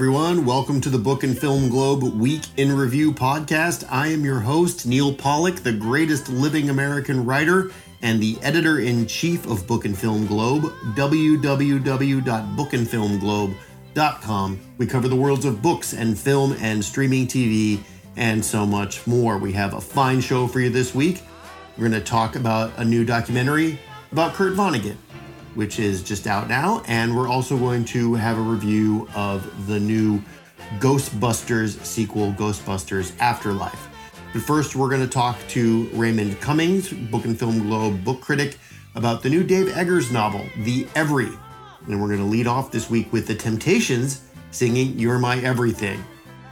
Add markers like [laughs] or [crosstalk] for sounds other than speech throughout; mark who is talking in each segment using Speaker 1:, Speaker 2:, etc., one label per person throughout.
Speaker 1: everyone. Welcome to the Book and Film Globe Week in Review podcast. I am your host, Neil Pollack, the greatest living American writer and the editor in chief of Book and Film Globe, www.bookandfilmglobe.com. We cover the worlds of books and film and streaming TV and so much more. We have a fine show for you this week. We're going to talk about a new documentary about Kurt Vonnegut which is just out now. And we're also going to have a review of the new Ghostbusters sequel, Ghostbusters Afterlife. But first, we're going to talk to Raymond Cummings, Book and Film Globe book critic, about the new Dave Eggers novel, The Every. And we're going to lead off this week with The Temptations singing You're My Everything.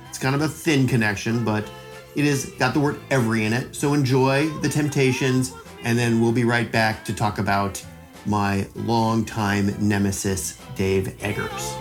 Speaker 1: It's kind of a thin connection, but it has got the word every in it. So enjoy The Temptations, and then we'll be right back to talk about my longtime nemesis, Dave Eggers.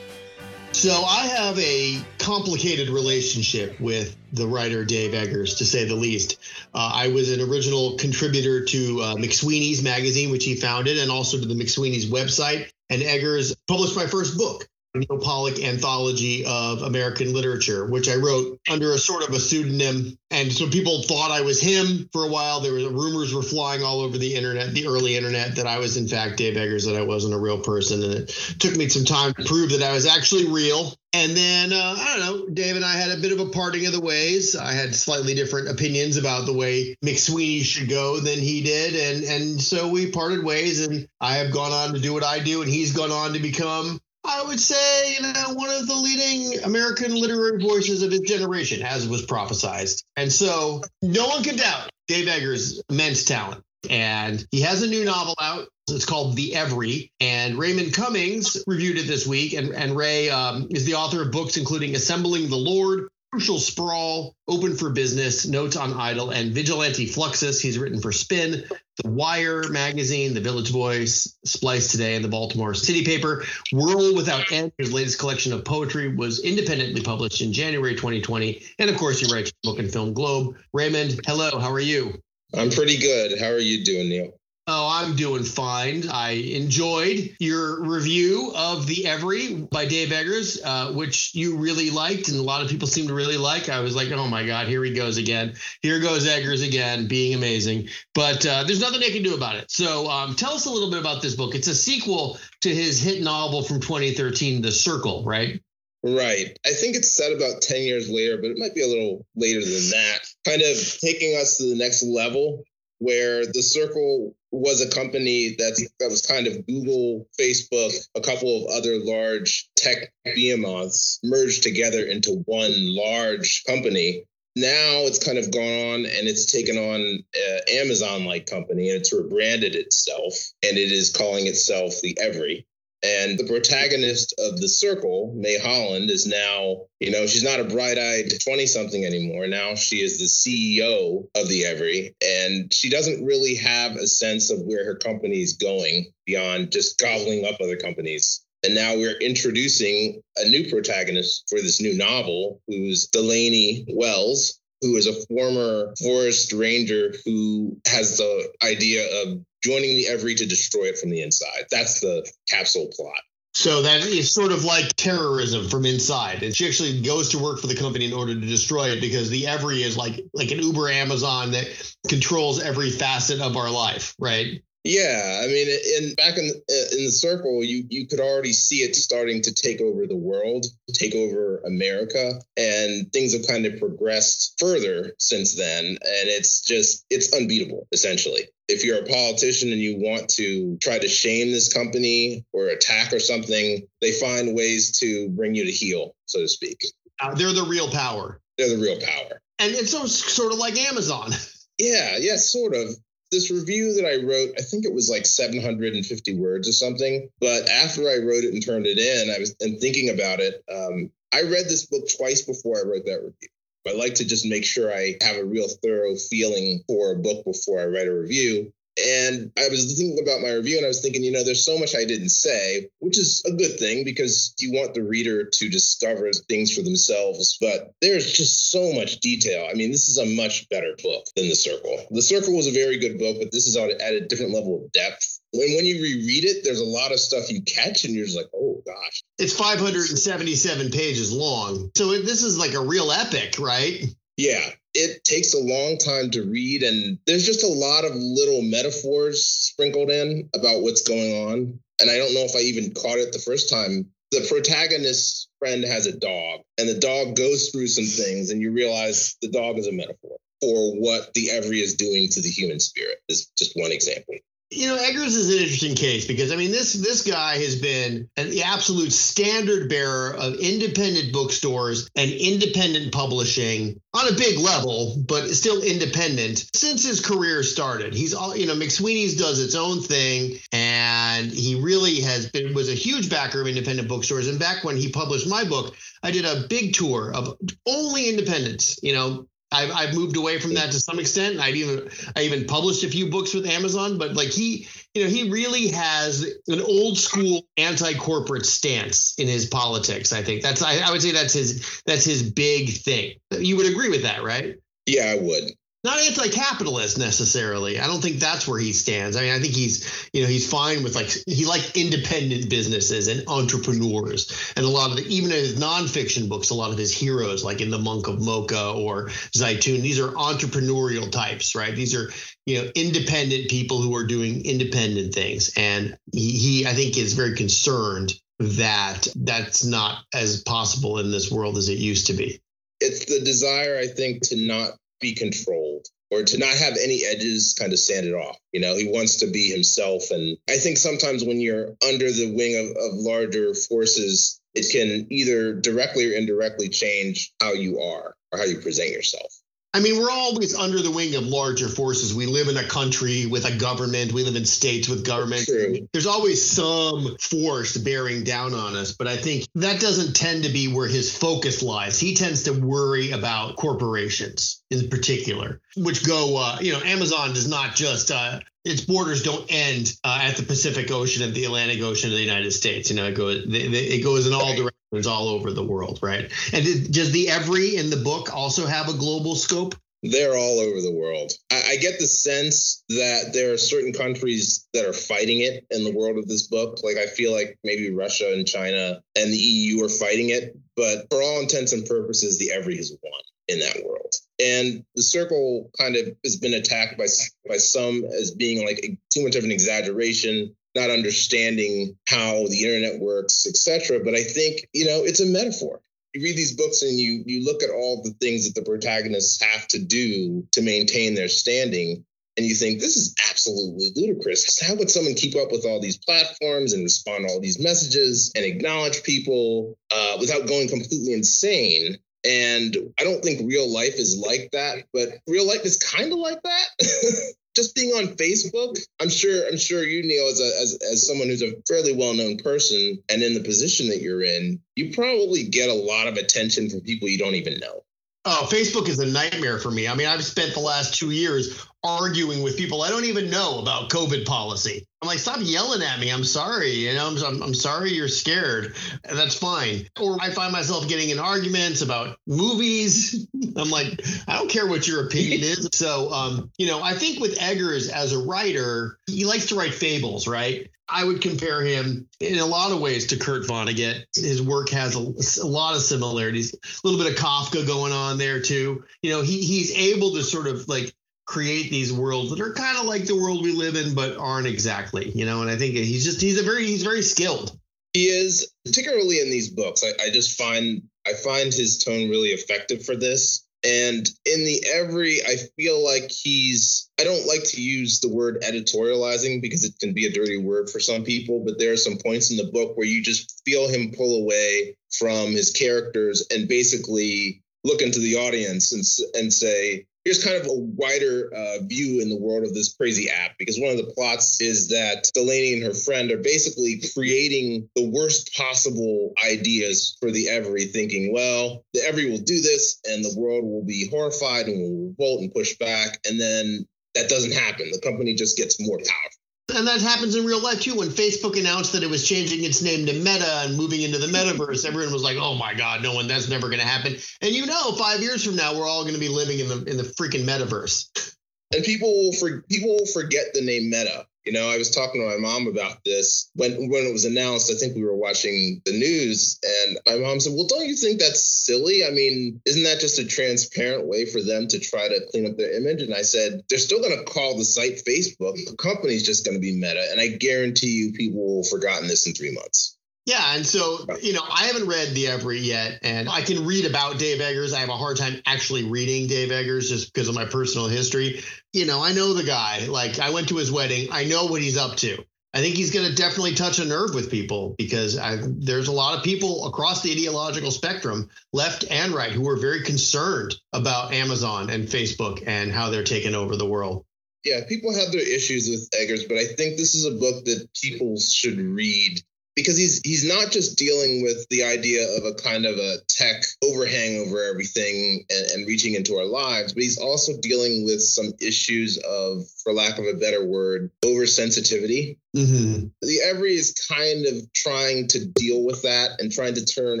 Speaker 1: So I have a complicated relationship with the writer Dave Eggers, to say the least. Uh, I was an original contributor to uh, McSweeney's magazine, which he founded, and also to the McSweeney's website. And Eggers published my first book, Neil Pollack Anthology of American Literature, which I wrote under a sort of a pseudonym. And so people thought I was him for a while. There were rumors were flying all over the internet, the early internet, that I was in fact Dave Eggers, that I wasn't a real person. And it took me some time to prove that I was actually real. And then uh, I don't know, Dave and I had a bit of a parting of the ways. I had slightly different opinions about the way McSweeney should go than he did, and and so we parted ways. And I have gone on to do what I do, and he's gone on to become I would say, you know, one of the leading American literary voices of his generation, as was prophesized. And so no one can doubt Dave Eggers' immense talent. And he has a new novel out. It's called The Every. And Raymond Cummings reviewed it this week. And, and Ray um, is the author of books including Assembling the Lord, Crucial Sprawl, Open for Business, Notes on Idle, and Vigilante Fluxus. He's written for Spin, The Wire magazine, The Village Voice, Splice Today, and the Baltimore City Paper. World Without End, his latest collection of poetry, was independently published in January 2020. And of course, he writes Book and Film Globe. Raymond, hello, how are you?
Speaker 2: I'm pretty good. How are you doing, Neil?
Speaker 1: Oh, I'm doing fine. I enjoyed your review of The Every by Dave Eggers, uh, which you really liked, and a lot of people seem to really like. I was like, oh my God, here he goes again. Here goes Eggers again, being amazing. But uh, there's nothing they can do about it. So um, tell us a little bit about this book. It's a sequel to his hit novel from 2013, The Circle, right?
Speaker 2: Right. I think it's set about 10 years later, but it might be a little later than that. Kind of taking us to the next level where the circle was a company that's that was kind of Google, Facebook, a couple of other large tech behemoths merged together into one large company. Now it's kind of gone on and it's taken on an Amazon like company and it's rebranded itself and it is calling itself the Every. And the protagonist of The Circle, Mae Holland, is now, you know, she's not a bright eyed 20 something anymore. Now she is the CEO of the Every. And she doesn't really have a sense of where her company is going beyond just gobbling up other companies. And now we're introducing a new protagonist for this new novel, who's Delaney Wells, who is a former forest ranger who has the idea of joining the Every to destroy it from the inside. That's the capsule plot.
Speaker 1: So that is sort of like terrorism from inside. And she actually goes to work for the company in order to destroy it because the Every is like like an Uber Amazon that controls every facet of our life, right?
Speaker 2: Yeah, I mean, in back in in the circle, you you could already see it starting to take over the world, take over America, and things have kind of progressed further since then. And it's just it's unbeatable, essentially. If you're a politician and you want to try to shame this company or attack or something, they find ways to bring you to heel, so to speak.
Speaker 1: Uh, they're the real power.
Speaker 2: They're the real power.
Speaker 1: And it's sort of like Amazon. [laughs]
Speaker 2: Yeah, yeah, sort of this review that I wrote, I think it was like 750 words or something. But after I wrote it and turned it in, I was and thinking about it. Um, I read this book twice before I wrote that review. I like to just make sure I have a real thorough feeling for a book before I write a review. And I was thinking about my review and I was thinking, you know, there's so much I didn't say, which is a good thing because you want the reader to discover things for themselves. But there's just so much detail. I mean, this is a much better book than The Circle. The Circle was a very good book, but this is at a different level of depth. When, when you reread it, there's a lot of stuff you catch and you're just like, oh gosh.
Speaker 1: It's 577 pages long. So this is like a real epic, right?
Speaker 2: Yeah, it takes a long time to read, and there's just a lot of little metaphors sprinkled in about what's going on. And I don't know if I even caught it the first time. The protagonist's friend has a dog, and the dog goes through some things, and you realize the dog is a metaphor for what the Every is doing to the human spirit. Is just one example.
Speaker 1: You know, Eggers is an interesting case because I mean this this guy has been an, the absolute standard bearer of independent bookstores and independent publishing on a big level, but still independent since his career started. He's all you know, McSweeney's does its own thing, and he really has been was a huge backer of independent bookstores. And back when he published my book, I did a big tour of only independents. You know, I've, I've moved away from that to some extent. I even I even published a few books with Amazon, but like he, you know, he really has an old school anti-corporate stance in his politics. I think that's I, I would say that's his that's his big thing. You would agree with that, right?
Speaker 2: Yeah, I would
Speaker 1: not anti-capitalist necessarily. I don't think that's where he stands. I mean, I think he's, you know, he's fine with like he like independent businesses and entrepreneurs, and a lot of the even in his nonfiction books, a lot of his heroes, like in The Monk of Mocha or Zeitoun, these are entrepreneurial types, right? These are you know independent people who are doing independent things, and he, he I think is very concerned that that's not as possible in this world as it used to be.
Speaker 2: It's the desire, I think, to not be controlled or to not have any edges kind of sanded off. You know, he wants to be himself. And I think sometimes when you're under the wing of, of larger forces, it can either directly or indirectly change how you are or how you present yourself.
Speaker 1: I mean, we're always under the wing of larger forces. We live in a country with a government. We live in states with government. There's always some force bearing down on us, but I think that doesn't tend to be where his focus lies. He tends to worry about corporations in particular, which go, uh, you know, Amazon does not just uh, its borders don't end uh, at the Pacific Ocean and the Atlantic Ocean of the United States. You know, it goes it goes in all directions there's all over the world, right? And did, does the every in the book also have a global scope?
Speaker 2: They're all over the world. I, I, get the sense that there are certain countries that are fighting it in the world of this book. Like I feel like maybe Russia and China and the EU are fighting it, but for all intents and purposes, the every has won in that world. And the circle kind of has been attacked by by some as being like too much of an exaggeration not understanding how the internet works, etc. But I think, you know, it's a metaphor. You read these books and you you look at all the things that the protagonists have to do to maintain their standing, and you think this is absolutely ludicrous. How would someone keep up with all these platforms and respond to all these messages and acknowledge people uh, without going completely insane? And I don't think real life is like that, but real life is kind of like that. [laughs] just being on Facebook, I'm sure I'm sure you Neil as a, as as someone who's a fairly well-known person and in the position that you're in, you probably get a lot of attention from people you don't even know.
Speaker 1: Oh, Facebook is a nightmare for me. I mean, I've spent the last two years arguing with people I don't even know about COVID policy. I'm like, stop yelling at me. I'm sorry. You know, I'm, I'm, I'm sorry you're scared. That's fine. Or I find myself getting in arguments about movies. [laughs] I'm like, I don't care what your opinion is. [laughs] So, um, you know, I think with Eggers as a writer, he likes to write fables, right? I would compare him in a lot of ways to Kurt Vonnegut. His work has a, a, lot of similarities, a little bit of Kafka going on there too. You know, he he's able to sort of like create these worlds that are kind of like the world we live in, but aren't exactly. You know, and I think he's just he's a very he's very skilled.
Speaker 2: He is, particularly in these books. I, I just find I find his tone really effective for this. And in the every, I feel like he's, I don't like to use the word editorializing because it can be a dirty word for some people, but there are some points in the book where you just feel him pull away from his characters and basically look into the audience and, and say, here's kind of a wider uh, view in the world of this crazy app because one of the plots is that Delaney and her friend are basically creating the worst possible ideas for the Every, thinking, well, the Every will do this and the world will be horrified and will revolt and push back. And then that doesn't happen. The company just gets more powerful.
Speaker 1: And that happens in real life too. When Facebook announced that it was changing its name to Meta and moving into the metaverse, everyone was like, "Oh my God, no one, that's never going to happen." And you know, five years from now, we're all going to be living in the in the freaking metaverse.
Speaker 2: And people will for, people will forget the name Meta. You know, I was talking to my mom about this when when it was announced. I think we were watching the news, and my mom said, "Well, don't you think that's silly? I mean, isn't that just a transparent way for them to try to clean up their image?" And I said, "They're still going to call the site Facebook. The company's just going to be Meta, and I guarantee you, people will have forgotten this in three months."
Speaker 1: Yeah, and so you know, I haven't read the Every yet, and I can read about Dave Eggers. I have a hard time actually reading Dave Eggers just because of my personal history. You know, I know the guy. Like, I went to his wedding. I know what he's up to. I think he's going to definitely touch a nerve with people because I, there's a lot of people across the ideological spectrum, left and right, who are very concerned about Amazon and Facebook and how they're taking over the world.
Speaker 2: Yeah, people have their issues with Eggers, but I think this is a book that people should read because he's he's not just dealing with the idea of a kind of a tech overhang over everything and, and, reaching into our lives, but he's also dealing with some issues of, for lack of a better word, oversensitivity. Mm-hmm. The Every is kind of trying to deal with that and trying to turn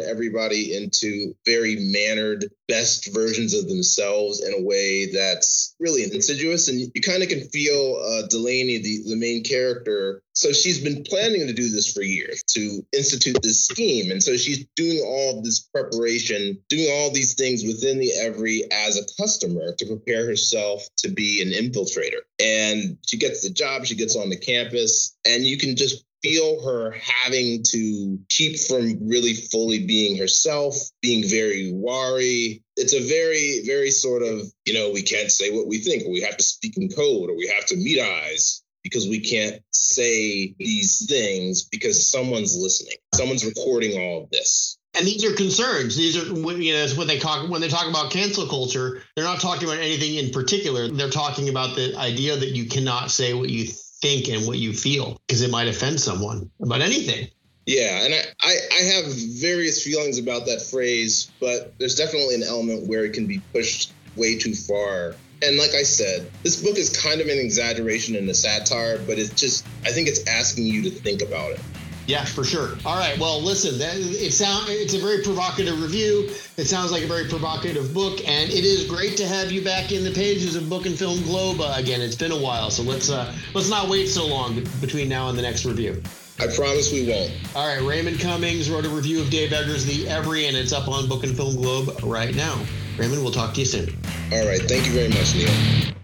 Speaker 2: everybody into very mannered, best versions of themselves in a way that's really insidious. And you kind of can feel uh, Delaney, the, the main character, so she's been planning to do this for years to institute this scheme. And so she's doing all this preparation, doing all these things within the Every as a customer to prepare herself to be an infiltrator. And she gets the job, she gets on the campus, and you can just feel her having to keep from really fully being herself, being very wary. It's a very, very sort of, you know, we can't say what we think, or we have to speak in code, or we have to meet eyes because we can't say these things because someone's listening. Someone's recording all of this.
Speaker 1: And these are concerns. These are you know when they talk when they talk about cancel culture, they're not talking about anything in particular. They're talking about the idea that you cannot say what you think and what you feel because it might offend someone about anything.
Speaker 2: Yeah, and I, I, I have various feelings about that phrase, but there's definitely an element where it can be pushed way too far and like I said, this book is kind of an exaggeration and a satire, but it's just I think it's asking you to think about it.
Speaker 1: Yeah, for sure. All right. Well, listen, that, it sound it's a very provocative review. It sounds like a very provocative book, and it is great to have you back in the pages of Book and Film Globe uh, again. It's been a while, so let's uh, let's not wait so long between now and the next review.
Speaker 2: I promise we won't.
Speaker 1: All right. Raymond Cummings wrote a review of Dave Eggers' The Every, and it's up on Book and Film Globe right now. Raymond, we'll talk to you soon.
Speaker 2: All right. Thank you very much, Neil.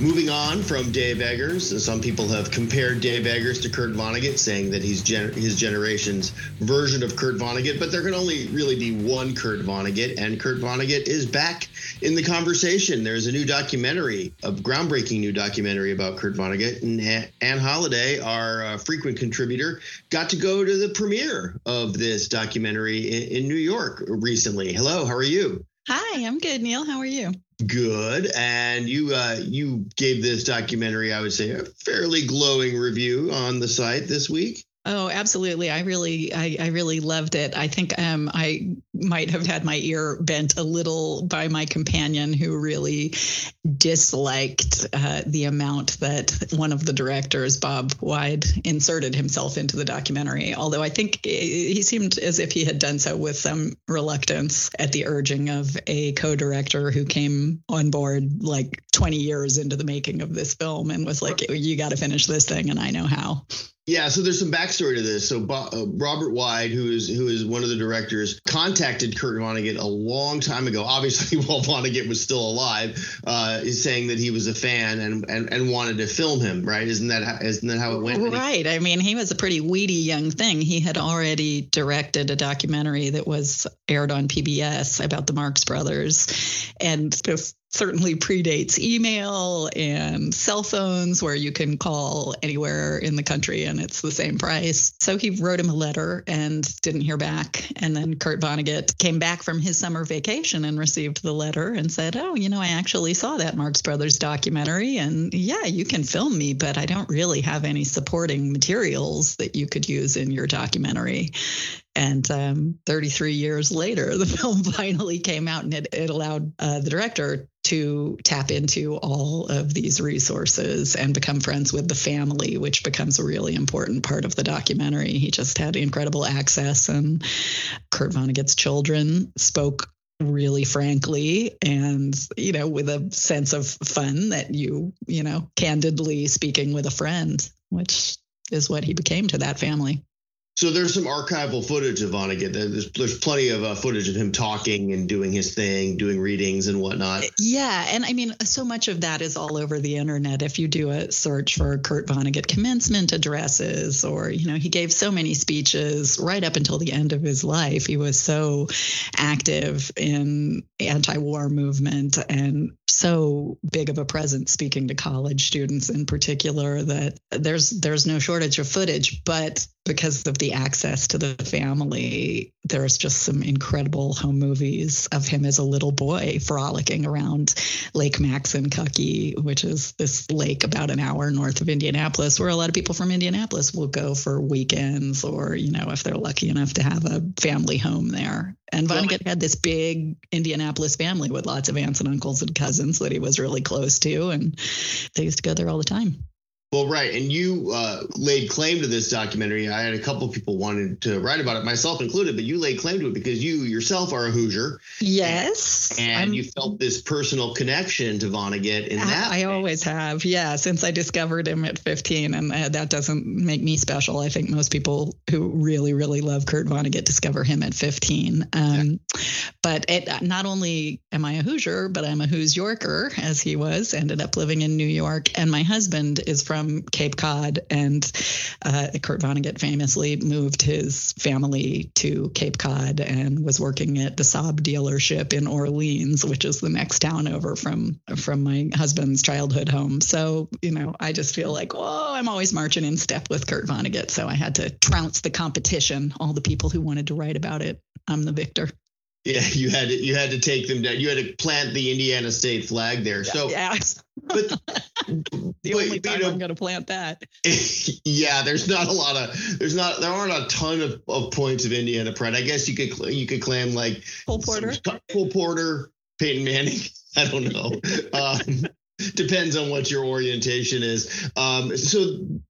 Speaker 1: Moving on from Dave Eggers, some people have compared Dave Eggers to Kurt Vonnegut, saying that he's gen- his generation's version of Kurt Vonnegut, but there can only really be one Kurt Vonnegut, and Kurt Vonnegut is back in the conversation. There's a new documentary, a groundbreaking new documentary about Kurt Vonnegut, and Anne Holiday, our uh, frequent contributor, got to go to the premiere of this documentary in, in New York recently. Hello, how are you?
Speaker 3: Hi, I'm good, Neil. How are you?
Speaker 1: Good. And you uh, you gave this documentary i would say a fairly glowing review on the site this week
Speaker 3: Oh, absolutely. I really, I, I, really loved it. I think um, I might have had my ear bent a little by my companion who really disliked uh, the amount that one of the directors, Bob Weide, inserted himself into the documentary. Although I think he seemed as if he had done so with some reluctance at the urging of a co director who came on board like 20 years into the making of this film and was like, you got to finish this thing, and I know how.
Speaker 1: Yeah, so there's some backstory to this. So uh, Robert Weide, who is who is one of the directors, contacted Kurt Vonnegut a long time ago. Obviously, [laughs] while Vonnegut was still alive, uh, is saying that he was a fan and, and and wanted to film him. Right? Isn't that isn't that how it went?
Speaker 3: Right. I mean, he was a pretty weedy young thing. He had already directed a documentary that was aired on PBS about the Marx Brothers, and certainly predates email and cell phones where you can call anywhere in the country and it's the same price. So he wrote him a letter and didn't hear back. And then Kurt Vonnegut came back from his summer vacation and received the letter and said, Oh, you know, I actually saw that Marx Brothers documentary. And yeah, you can film me, but I don't really have any supporting materials that you could use in your documentary. And um, 33 years later, [laughs] the film finally came out and it, it allowed uh, the director to tap into all of these resources and become friends with the family, which becomes a really important part of the documentary. He just had incredible access, and Kurt Vonnegut's children spoke really frankly and you know with a sense of fun that you you know candidly speaking with a friend which is what he became to that family
Speaker 1: so there's some archival footage of Vonnegut. There's there's plenty of uh, footage of him talking and doing his thing, doing readings and whatnot.
Speaker 3: Yeah, and I mean, so much of that is all over the internet. If you do a search for Kurt Vonnegut commencement addresses, or you know, he gave so many speeches right up until the end of his life. He was so active in anti-war movement and so big of a presence speaking to college students in particular that there's there's no shortage of footage but because of the access to the family there's just some incredible home movies of him as a little boy frolicking around Lake Max and Maxinkuckee which is this lake about an hour north of Indianapolis where a lot of people from Indianapolis will go for weekends or you know if they're lucky enough to have a family home there and Vonnegut had this big Indianapolis family with lots of aunts and uncles and cousins that he was really close to, and they used to go there all the time.
Speaker 1: Well, right, and you uh, laid claim to this documentary. I had a couple of people wanted to write about it, myself included, but you laid claim to it because you yourself are a Hoosier.
Speaker 3: Yes,
Speaker 1: and I'm, you felt this personal connection to Vonnegut in that.
Speaker 3: I, I always have, yeah, since I discovered him at 15, and uh, that doesn't make me special. I think most people who really, really love Kurt Vonnegut discover him at 15. Um, yeah. But it, not only am I a Hoosier, but I'm a Hoos Yorker, as he was. Ended up living in New York, and my husband is from from Cape Cod, and uh, Kurt Vonnegut famously moved his family to Cape Cod and was working at the Saab dealership in Orleans, which is the next town over from from my husband's childhood home. So you know, I just feel like, whoa, I'm always marching in step with Kurt Vonnegut. So I had to trounce the competition. All the people who wanted to write about it, I'm the victor.
Speaker 1: Yeah, you had to you had to take them down. You had to plant the Indiana state flag there. So,
Speaker 3: yeah. [laughs] but the but, only time you know, I'm going to plant that. [laughs]
Speaker 1: yeah, there's not a lot of there's not there aren't a ton of, of points of Indiana pride. I guess you could you could claim like
Speaker 3: Cole Porter,
Speaker 1: Cole Porter, Peyton Manning. [laughs] I don't know. Um, depends on what your orientation is. Um, so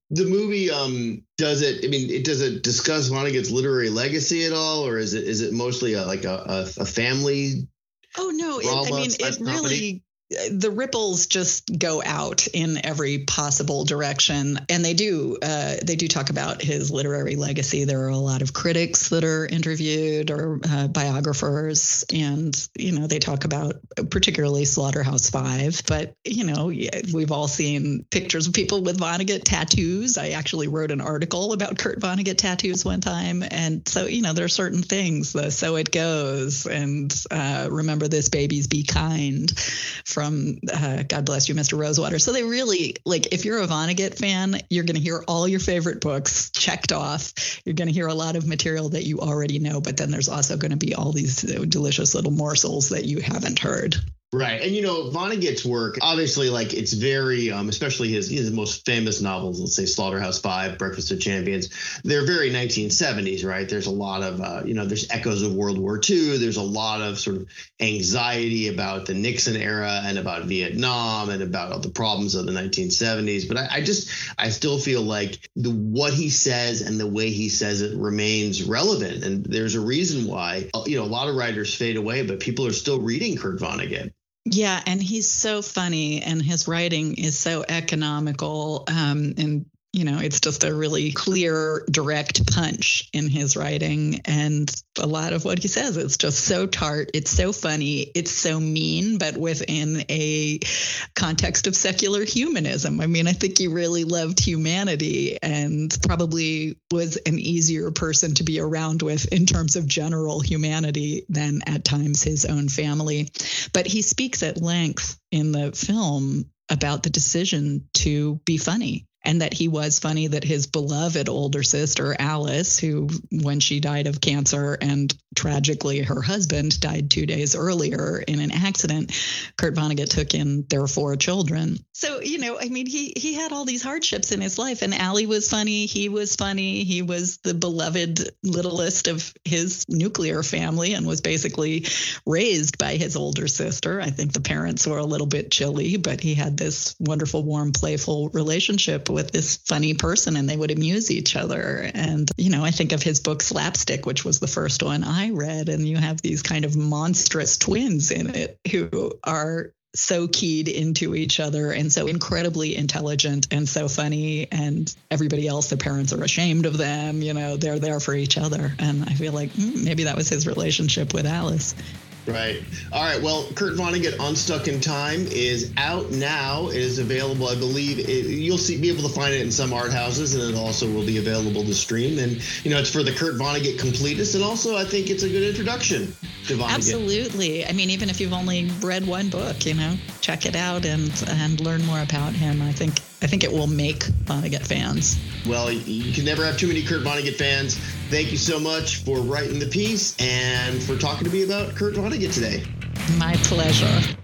Speaker 1: the movie um, does it. I mean, it does it discuss Vonnegut's literary legacy at all, or is it is it mostly a, like a, a, a family?
Speaker 3: Oh no! It, I mean, it really the ripples just go out in every possible direction. And they do uh, they do talk about his literary legacy. There are a lot of critics that are interviewed or uh, biographers. And you know they talk about particularly slaughterhouse five. But you know we've all seen pictures of people with vonnegut tattoos. I actually wrote an article about kurt vonnegut tattoos one time. And so you know there are certain things the so it goes and uh, remember this babies be kind from from uh, God Bless You, Mr. Rosewater. So they really like if you're a Vonnegut fan, you're going to hear all your favorite books checked off. You're going to hear a lot of material that you already know, but then there's also going to be all these uh, delicious little morsels that you haven't heard.
Speaker 1: Right. And you know, Vonnegut's work, obviously, like it's very, um, especially his his most famous novels, let's say Slaughterhouse Five, Breakfast of Champions, they're very 1970s, right? There's a lot of, uh, you know, there's echoes of World War II. There's a lot of sort of anxiety about the Nixon era and about Vietnam and about all the problems of the 1970s. But I, I just, I still feel like the what he says and the way he says it remains relevant. And there's a reason why, you know, a lot of writers fade away, but people are still reading Kurt Vonnegut.
Speaker 3: Yeah, and he's so funny, and his writing is so economical um, and You know, it's just a really clear, direct punch in his writing. And a lot of what he says, it's just so tart. It's so funny. It's so mean, but within a context of secular humanism. I mean, I think he really loved humanity and probably was an easier person to be around with in terms of general humanity than at times his own family. But he speaks at length in the film about the decision to be funny and that he was funny that his beloved older sister Alice who when she died of cancer and tragically her husband died 2 days earlier in an accident Kurt Vonnegut took in their four children. So you know I mean he he had all these hardships in his life and Allie was funny he was funny he was the beloved littlest of his nuclear family and was basically raised by his older sister. I think the parents were a little bit chilly but he had this wonderful warm playful relationship with this funny person and they would amuse each other. And, you know, I think of his book Slapstick, which was the first one I read, and you have these kind of monstrous twins in it who are so keyed into each other and so incredibly intelligent and so funny and everybody else their parents are ashamed of them you know they're there for each other and i feel like mm, maybe that was his relationship with alice
Speaker 1: Right. All right. Well, Kurt Vonnegut Unstuck in Time is out now. It is available, I believe. It, you'll see be able to find it in some art houses, and it also will be available to stream. And you know, it's for the Kurt Vonnegut completists, and also I think it's a good introduction to Vonnegut.
Speaker 3: Absolutely. I mean, even if you've only read one book, you know, check it out and and learn more about him. I think I think it will make Vonnegut fans.
Speaker 1: Well, you can never have too many Kurt Vonnegut fans. Thank you so much for writing the piece and for talking to me about Kurt Vonnegut today.
Speaker 3: My pleasure.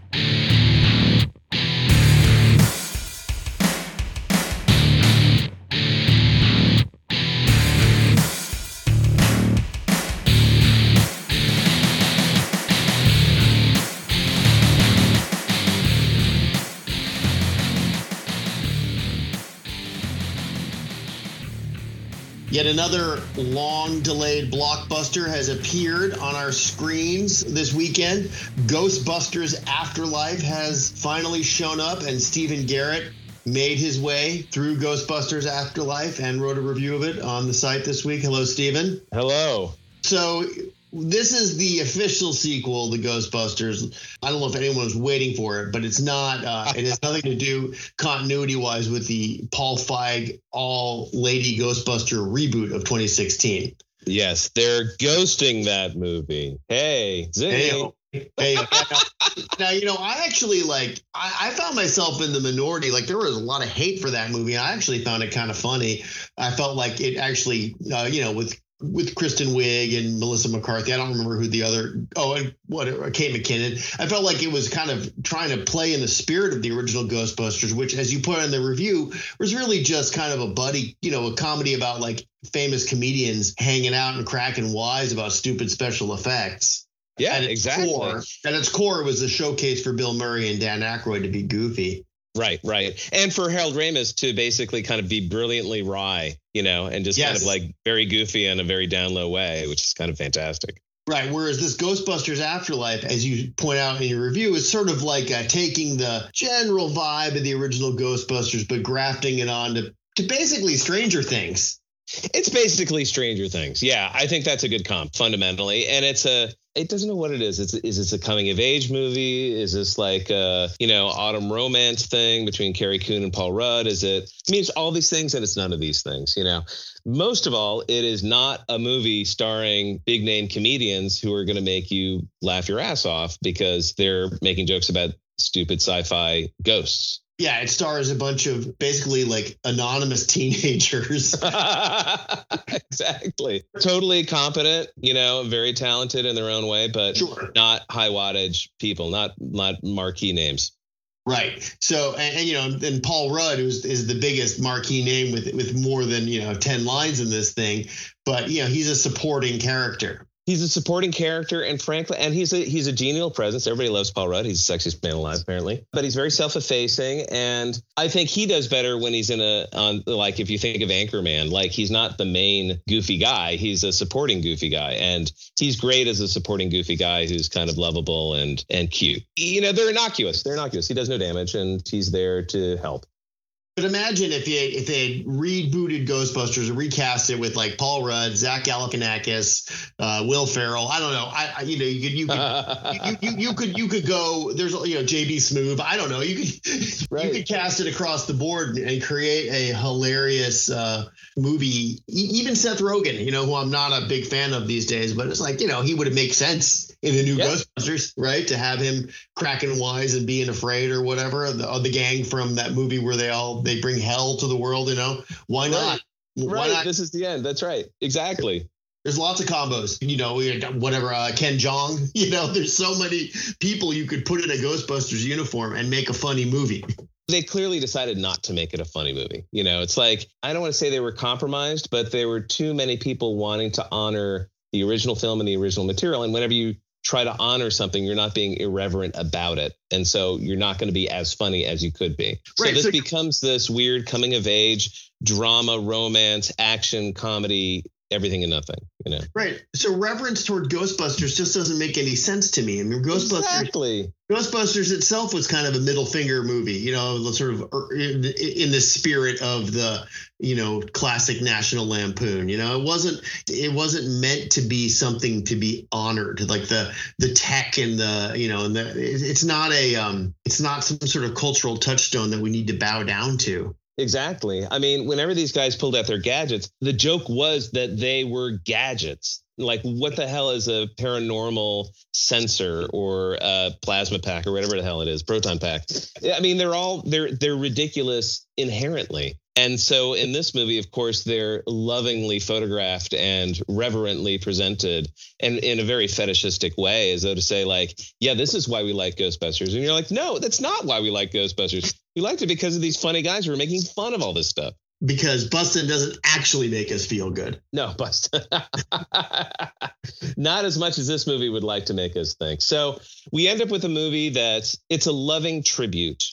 Speaker 1: Yet another long delayed blockbuster has appeared on our screens this weekend. Ghostbusters Afterlife has finally shown up, and Stephen Garrett made his way through Ghostbusters Afterlife and wrote a review of it on the site this week. Hello, Stephen.
Speaker 4: Hello.
Speaker 1: So, this is the official sequel to Ghostbusters. I don't know if anyone was waiting for it, but it's not. Uh, it has nothing to do continuity wise with the Paul Feig all lady Ghostbuster reboot of 2016.
Speaker 4: Yes, they're ghosting that movie. Hey, zing.
Speaker 1: Hey, hey [laughs] now you know I actually like I, I, found myself in the minority. Like there was a lot of hate for that movie. I actually found it kind of funny. I felt like it actually, uh, you know, with with Kristen Wiig and Melissa McCarthy. I don't remember who the other. Oh, and what uh, Kate McKinnon. I felt like it was kind of trying to play in the spirit of the original Ghostbusters, which, as you put in the review, was really just kind of a buddy, you know, a comedy about like famous comedians hanging out and cracking wise about stupid special effects.
Speaker 4: Yeah, at exactly.
Speaker 1: Core, at its core, it was a showcase for Bill Murray and Dan Aykroyd to be goofy.
Speaker 4: Right, right. And for Harold Ramis to basically kind of be brilliantly wry, you know, and just yes. kind of like very goofy in a very down low way, which is kind of fantastic.
Speaker 1: Right. Whereas this Ghostbusters Afterlife, as you point out in your review, is sort of like uh, taking the general vibe of the original Ghostbusters, but grafting it on to, to basically Stranger Things.
Speaker 4: It's basically Stranger Things. Yeah, I think that's a good comp fundamentally, and it's a. It doesn't know what it is. It's is this a coming of age movie? Is this like a you know autumn romance thing between Carrie Coon and Paul Rudd? Is it? I mean, it's all these things, and it's none of these things. You know, most of all, it is not a movie starring big name comedians who are going to make you laugh your ass off because they're making jokes about stupid sci-fi ghosts.
Speaker 1: Yeah, it stars a bunch of basically like anonymous teenagers. [laughs]
Speaker 4: exactly. Totally competent, you know, very talented in their own way, but sure. not high wattage people, not not marquee names.
Speaker 1: Right. So, and, and, you know, and Paul Rudd is is the biggest marquee name with with more than you know ten lines in this thing, but you know he's a supporting character
Speaker 4: he's a supporting character and frankly and he's a he's a genial presence. Everybody loves paul rudd. He's the sexiest man alive apparently. But he's very self-effacing and i think he does better when he's in a on like if you think of anchorman like he's not the main goofy guy. He's a supporting goofy guy and he's great as a supporting goofy guy who's kind of lovable and and cute. You know they're innocuous. They're innocuous. He does no damage and he's there to help
Speaker 1: But imagine if they if they had rebooted Ghostbusters and recast it with like Paul Rudd, Zach Galifianakis, uh, Will Ferrell. I don't know. I, I you know you could you could [laughs] you, you, you could you could go. There's you know JB Smoove. I don't know. You could right. you could cast it across the board and create a hilarious uh, movie. Even Seth Rogen, you know, who I'm not a big fan of these days, but it's like you know he would have made sense in the new yep. Ghostbusters, right? To have him cracking wise and being afraid or whatever of the, of the gang from that movie where they all they bring hell to the world. You know, why not?
Speaker 4: Right. Why not? This is the end. That's right. Exactly.
Speaker 1: There's lots of combos, you know, whatever, uh, Ken Jeong, [laughs] you know, there's so many people you could put in a Ghostbusters uniform and make a funny movie.
Speaker 4: They clearly decided not to make it a funny movie. You know, it's like, I don't want to say they were compromised, but there were too many people wanting to honor the original film and the original material. And whenever you try to honor something, you're not being irreverent about it. And so you're not going to be as funny as you could be. Right, so this so- becomes this weird coming of age drama, romance, action, comedy everything and nothing, you know.
Speaker 1: Right. So reverence toward Ghostbusters just doesn't make any sense to me. I mean, Ghostbusters.
Speaker 4: Exactly.
Speaker 1: Ghostbusters itself was kind of a middle finger movie, you know, sort of er, in, in the spirit of the, you know, classic National Lampoon. You know, it wasn't it wasn't meant to be something to be honored, like the the tech and the, you know, and the it's not a um it's not some sort of cultural touchstone that we need to bow down to.
Speaker 4: Exactly. I mean, whenever these guys pulled out their gadgets, the joke was that they were gadgets. Like, what the hell is a paranormal sensor or a plasma pack or whatever the hell it is, proton pack? I mean, they're all they're they're ridiculous inherently. And so in this movie, of course, they're lovingly photographed and reverently presented and in a very fetishistic way, as though to say, like, yeah, this is why we like Ghostbusters. And you're like, no, that's not why we like Ghostbusters. We liked it because of these funny guys who were making fun of all this stuff.
Speaker 1: Because Bustin doesn't actually make us feel good.
Speaker 4: No, Bustin. [laughs] not as much as this movie would like to make us think. So we end up with a movie that's it's a loving tribute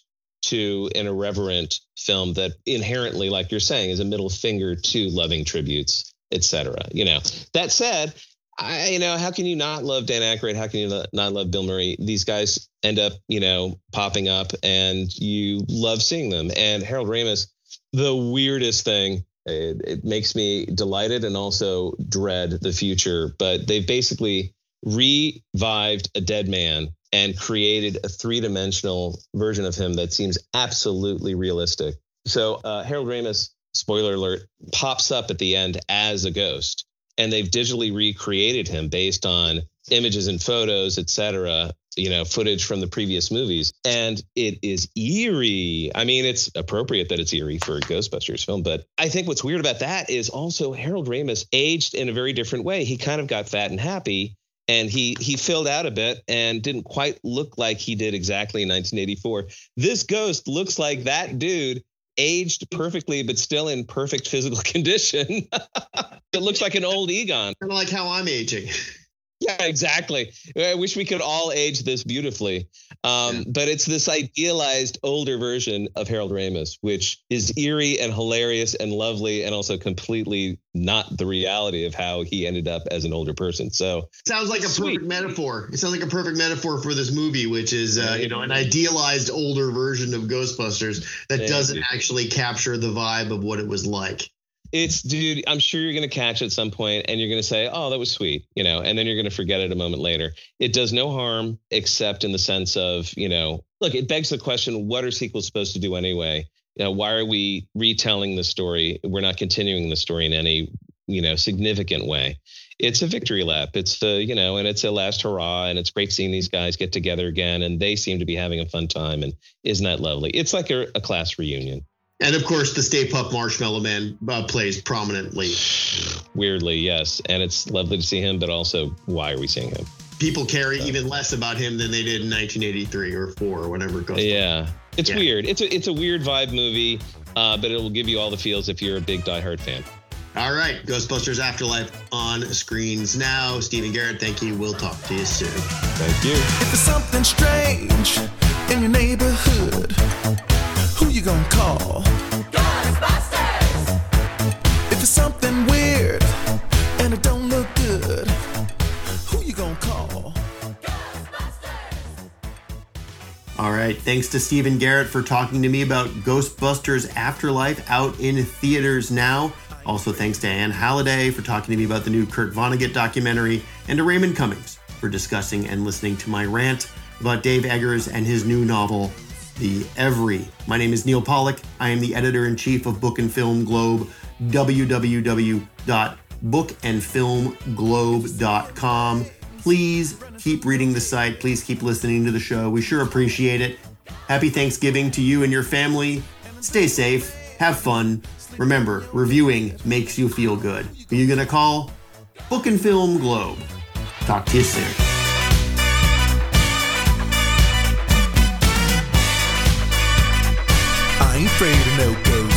Speaker 4: to an irreverent film that inherently, like you're saying, is a middle finger to loving tributes, etc. You know, that said, I, you know, how can you not love Dan Aykroyd? How can you not love Bill Murray? These guys end up, you know, popping up and you love seeing them. And Harold Ramis, the weirdest thing, it, it makes me delighted and also dread the future. But they've basically revived a dead man and created a three dimensional version of him that seems absolutely realistic. So uh, Harold Ramis, spoiler alert, pops up at the end as a ghost, and they've digitally recreated him based on images and photos, etc. You know, footage from the previous movies, and it is eerie. I mean, it's appropriate that it's eerie for a Ghostbusters film, but I think what's weird about that is also Harold Ramis aged in a very different way. He kind of got fat and happy, and he he filled out a bit and didn't quite look like he did exactly in 1984. This ghost looks like that dude aged perfectly but still in perfect physical [laughs] condition. [laughs] it looks like an old Egon.
Speaker 1: Kind of like how I'm aging. [laughs]
Speaker 4: Yeah, exactly. I wish we could all age this beautifully. Um, yeah. But it's this idealized older version of Harold Ramis, which is eerie and hilarious and lovely, and also completely not the reality of how he ended up as an older person. So
Speaker 1: sounds like a sweet. perfect metaphor. It sounds like a perfect metaphor for this movie, which is uh, you know an idealized older version of Ghostbusters that doesn't actually capture the vibe of what it was like
Speaker 4: it's dude i'm sure you're going to catch at some point and you're going to say oh that was sweet you know and then you're going to forget it a moment later. It does no harm except in the sense of you know look it begs the question what are sequels supposed to do anyway? You know, why are we retelling the story? We're not continuing the story in any you know significant way. It's a victory lap. It's the you know and it's a last hurrah and it's great seeing these guys get together again and they seem to be having a fun time and isn't that lovely? It's like a, a class reunion
Speaker 1: and of course, the Stay Puft Marshmallow Man uh, plays prominently.
Speaker 4: Weirdly, yes. And it's lovely to see him, but also, why are we seeing him?
Speaker 1: People care even less about him than they did in 1983 or 4 or whatever it goes.
Speaker 4: Yeah. It's yeah. weird. It's a, it's a weird vibe movie, uh, but it will give you all the feels if you're a big Die Hard fan.
Speaker 1: All right. Ghostbusters Afterlife on screens now. Stephen Garrett, thank you. We'll talk to you soon.
Speaker 4: Thank you.
Speaker 5: If there's something strange in your neighborhood, you gonna call? Ghostbusters! If it's something weird and it don't look good, who you gonna call?
Speaker 1: All right, Thanks to Stephen Garrett for talking to me about Ghostbusters Afterlife out in theaters now. Also, thanks to Anne Halliday for talking to me about the new Kurt Vonnegut documentary, and to Raymond Cummings for discussing and listening to my rant about Dave Eggers and his new novel, The Every. My name is Neil Pollack. I am the editor in chief of Book and Film Globe, www.bookandfilmglobe.com. Please keep reading the site. Please keep listening to the show. We sure appreciate it. Happy Thanksgiving to you and your family. Stay safe. Have fun. Remember, reviewing makes you feel good. Are you gonna call? Book and Film Globe. Talk to you soon.
Speaker 6: I ain't afraid of no ghosts.